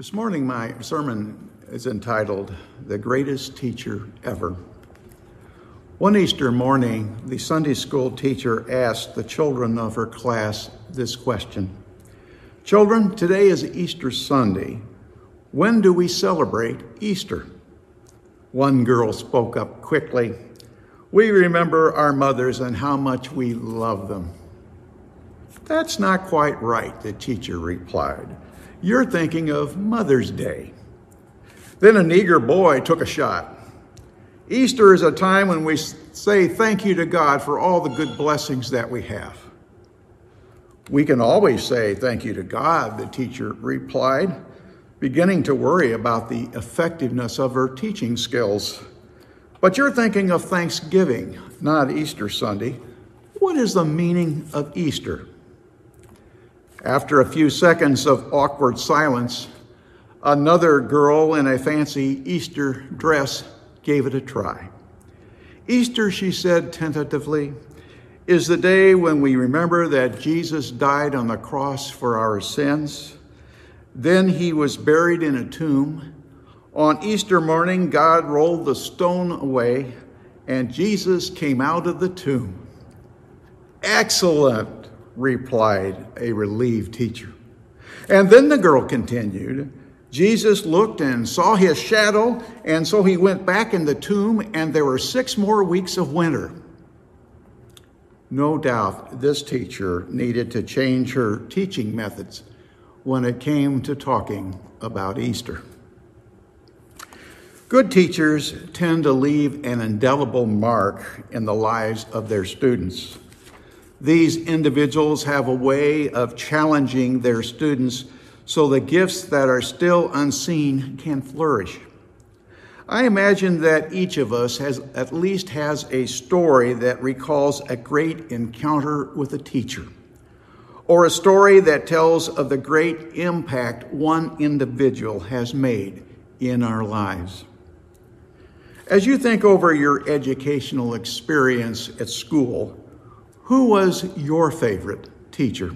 This morning, my sermon is entitled The Greatest Teacher Ever. One Easter morning, the Sunday school teacher asked the children of her class this question Children, today is Easter Sunday. When do we celebrate Easter? One girl spoke up quickly. We remember our mothers and how much we love them. That's not quite right, the teacher replied. You're thinking of Mother's Day. Then an eager boy took a shot. Easter is a time when we say thank you to God for all the good blessings that we have. We can always say thank you to God, the teacher replied, beginning to worry about the effectiveness of her teaching skills. But you're thinking of Thanksgiving, not Easter Sunday. What is the meaning of Easter? After a few seconds of awkward silence, another girl in a fancy Easter dress gave it a try. Easter, she said tentatively, is the day when we remember that Jesus died on the cross for our sins. Then he was buried in a tomb. On Easter morning, God rolled the stone away and Jesus came out of the tomb. Excellent replied a relieved teacher. And then the girl continued, Jesus looked and saw his shadow, and so he went back in the tomb, and there were six more weeks of winter. No doubt this teacher needed to change her teaching methods when it came to talking about Easter. Good teachers tend to leave an indelible mark in the lives of their students. These individuals have a way of challenging their students so the gifts that are still unseen can flourish. I imagine that each of us has at least has a story that recalls a great encounter with a teacher or a story that tells of the great impact one individual has made in our lives. As you think over your educational experience at school, who was your favorite teacher?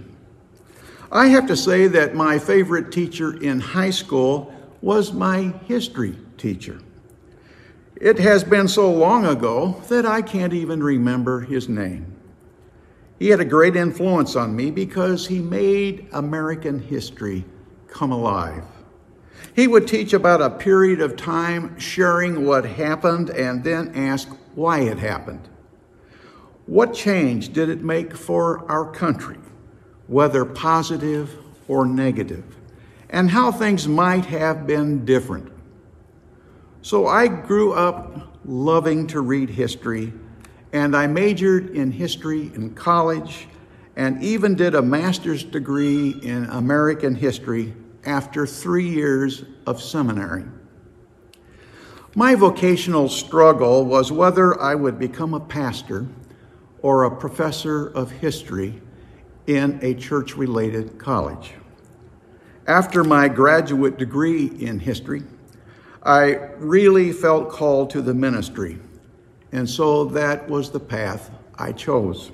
I have to say that my favorite teacher in high school was my history teacher. It has been so long ago that I can't even remember his name. He had a great influence on me because he made American history come alive. He would teach about a period of time, sharing what happened, and then ask why it happened. What change did it make for our country, whether positive or negative, and how things might have been different? So I grew up loving to read history, and I majored in history in college and even did a master's degree in American history after three years of seminary. My vocational struggle was whether I would become a pastor or a professor of history in a church related college. After my graduate degree in history, I really felt called to the ministry, and so that was the path I chose.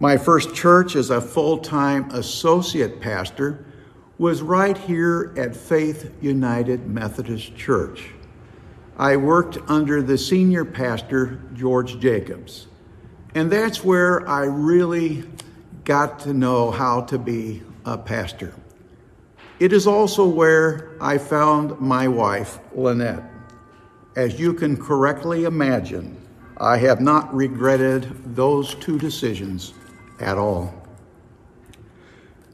My first church as a full time associate pastor was right here at Faith United Methodist Church. I worked under the senior pastor, George Jacobs. And that's where I really got to know how to be a pastor. It is also where I found my wife, Lynette. As you can correctly imagine, I have not regretted those two decisions at all.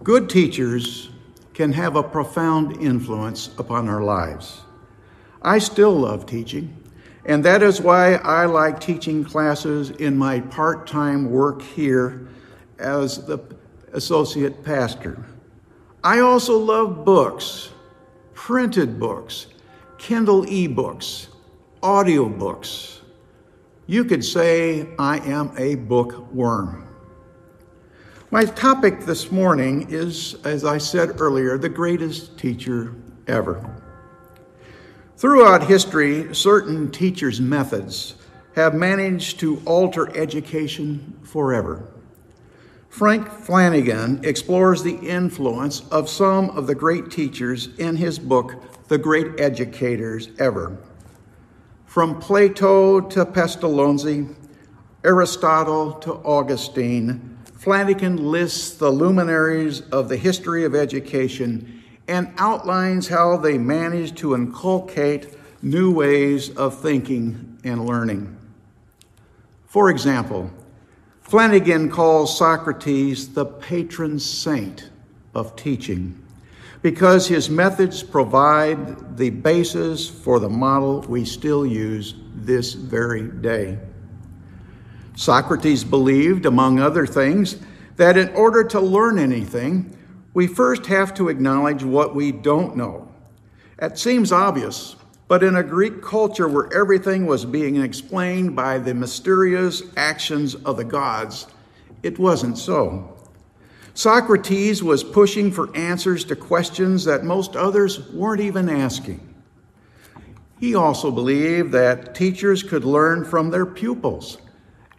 Good teachers can have a profound influence upon our lives. I still love teaching. And that is why I like teaching classes in my part time work here as the associate pastor. I also love books, printed books, Kindle e-books, audio books. You could say I am a bookworm. My topic this morning is, as I said earlier, the greatest teacher ever. Throughout history, certain teachers' methods have managed to alter education forever. Frank Flanagan explores the influence of some of the great teachers in his book, The Great Educators Ever. From Plato to Pestalozzi, Aristotle to Augustine, Flanagan lists the luminaries of the history of education and outlines how they managed to inculcate new ways of thinking and learning. For example, Flanagan calls Socrates the patron saint of teaching because his methods provide the basis for the model we still use this very day. Socrates believed, among other things, that in order to learn anything, we first have to acknowledge what we don't know. It seems obvious, but in a Greek culture where everything was being explained by the mysterious actions of the gods, it wasn't so. Socrates was pushing for answers to questions that most others weren't even asking. He also believed that teachers could learn from their pupils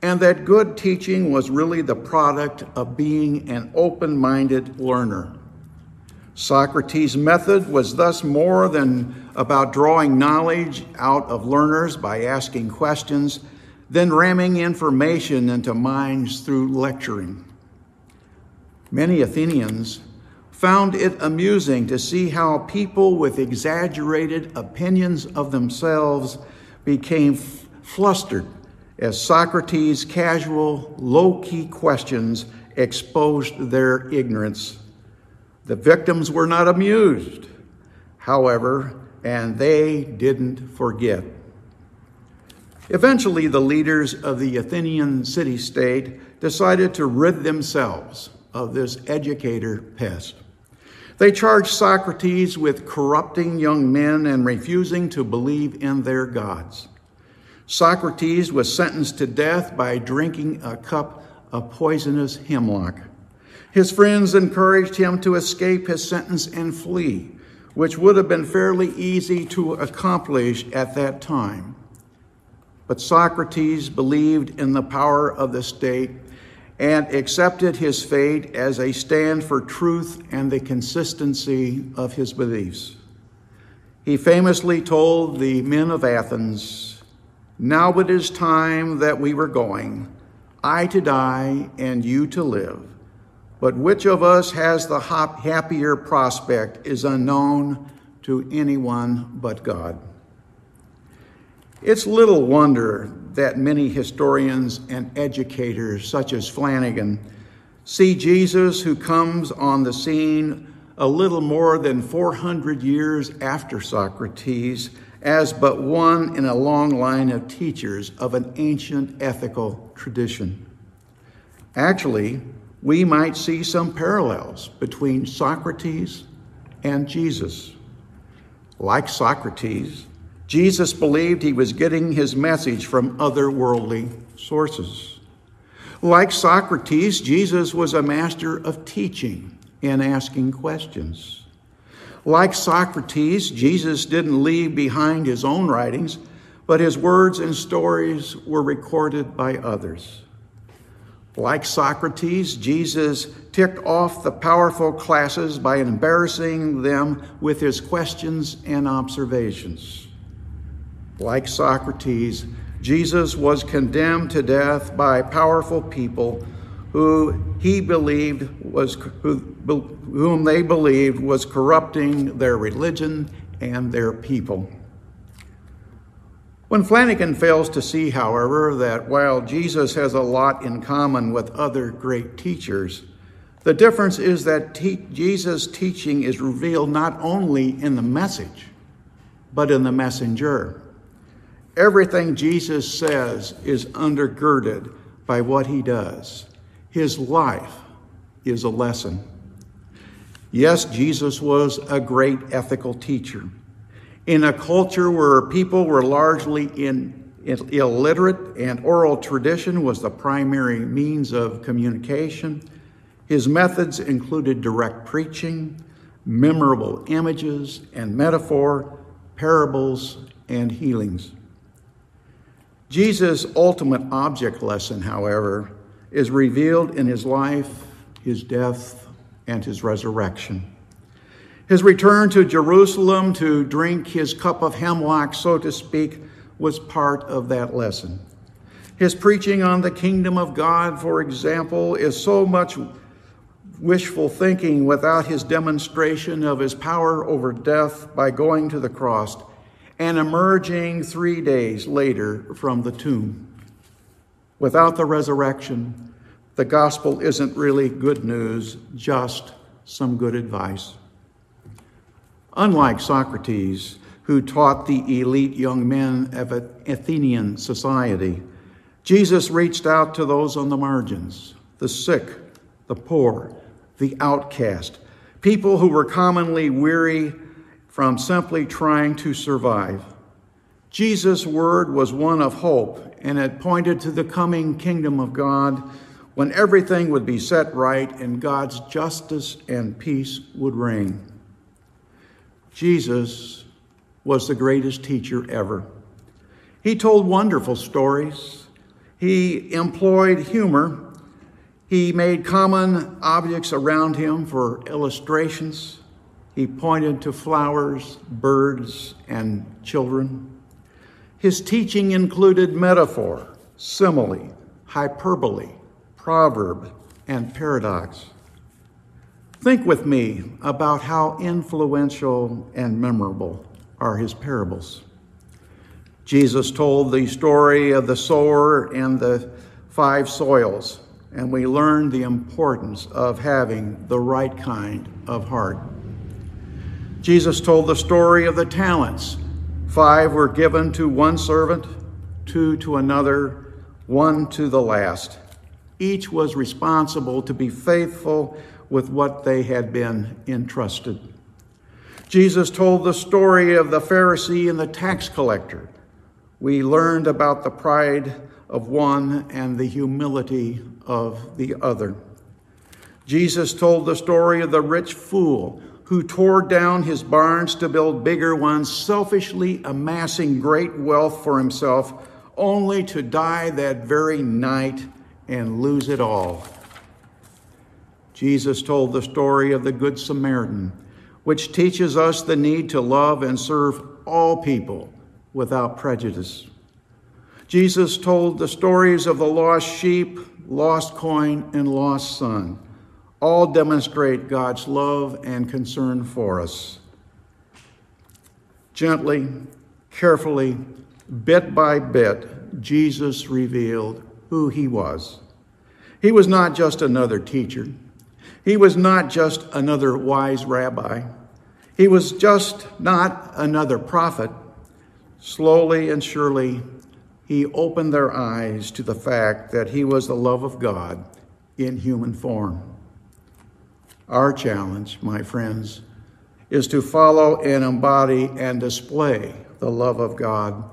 and that good teaching was really the product of being an open minded learner. Socrates' method was thus more than about drawing knowledge out of learners by asking questions, then ramming information into minds through lecturing. Many Athenians found it amusing to see how people with exaggerated opinions of themselves became f- flustered as Socrates' casual, low key questions exposed their ignorance. The victims were not amused, however, and they didn't forget. Eventually, the leaders of the Athenian city state decided to rid themselves of this educator pest. They charged Socrates with corrupting young men and refusing to believe in their gods. Socrates was sentenced to death by drinking a cup of poisonous hemlock. His friends encouraged him to escape his sentence and flee, which would have been fairly easy to accomplish at that time. But Socrates believed in the power of the state and accepted his fate as a stand for truth and the consistency of his beliefs. He famously told the men of Athens, Now it is time that we were going, I to die and you to live. But which of us has the happier prospect is unknown to anyone but God. It's little wonder that many historians and educators, such as Flanagan, see Jesus, who comes on the scene a little more than 400 years after Socrates, as but one in a long line of teachers of an ancient ethical tradition. Actually, we might see some parallels between Socrates and Jesus. Like Socrates, Jesus believed he was getting his message from otherworldly sources. Like Socrates, Jesus was a master of teaching and asking questions. Like Socrates, Jesus didn't leave behind his own writings, but his words and stories were recorded by others. Like Socrates, Jesus ticked off the powerful classes by embarrassing them with his questions and observations. Like Socrates, Jesus was condemned to death by powerful people who he believed was who, whom they believed was corrupting their religion and their people. When Flanagan fails to see, however, that while Jesus has a lot in common with other great teachers, the difference is that te- Jesus' teaching is revealed not only in the message, but in the messenger. Everything Jesus says is undergirded by what he does. His life is a lesson. Yes, Jesus was a great ethical teacher in a culture where people were largely in, in, illiterate and oral tradition was the primary means of communication. His methods included direct preaching, memorable images and metaphor, parables, and healings. Jesus' ultimate object lesson, however, is revealed in his life his death, and his resurrection. His return to Jerusalem to drink his cup of hemlock, so to speak, was part of that lesson. His preaching on the kingdom of God, for example, is so much wishful thinking without his demonstration of his power over death by going to the cross and emerging three days later from the tomb. Without the resurrection, the gospel isn't really good news, just some good advice. Unlike Socrates, who taught the elite young men of Athenian society, Jesus reached out to those on the margins, the sick, the poor, the outcast, people who were commonly weary from simply trying to survive. Jesus' word was one of hope, and it pointed to the coming kingdom of God when everything would be set right and God's justice and peace would reign. Jesus was the greatest teacher ever. He told wonderful stories. He employed humor. He made common objects around him for illustrations. He pointed to flowers, birds, and children. His teaching included metaphor, simile, hyperbole, proverb, and paradox. Think with me about how influential and memorable are his parables. Jesus told the story of the sower and the five soils, and we learned the importance of having the right kind of heart. Jesus told the story of the talents. Five were given to one servant, two to another, one to the last. Each was responsible to be faithful with what they had been entrusted. Jesus told the story of the Pharisee and the tax collector. We learned about the pride of one and the humility of the other. Jesus told the story of the rich fool who tore down his barns to build bigger ones, selfishly amassing great wealth for himself, only to die that very night and lose it all. Jesus told the story of the Good Samaritan, which teaches us the need to love and serve all people without prejudice. Jesus told the stories of the lost sheep, lost coin, and lost son. All demonstrate God's love and concern for us. Gently, carefully, bit by bit, Jesus revealed who he was. He was not just another teacher. He was not just another wise rabbi. He was just not another prophet. Slowly and surely, he opened their eyes to the fact that he was the love of God in human form. Our challenge, my friends, is to follow and embody and display the love of God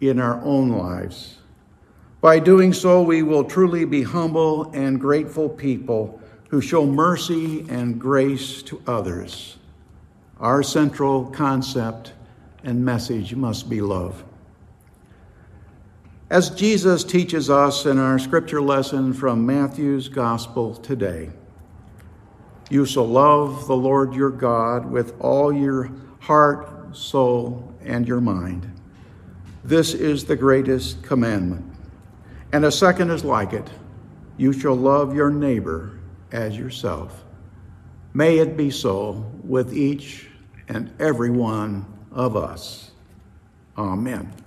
in our own lives. By doing so, we will truly be humble and grateful people who show mercy and grace to others. Our central concept and message must be love. As Jesus teaches us in our scripture lesson from Matthew's Gospel today, you shall love the Lord your God with all your heart, soul, and your mind. This is the greatest commandment. And a second is like it you shall love your neighbor as yourself. May it be so with each and every one of us. Amen.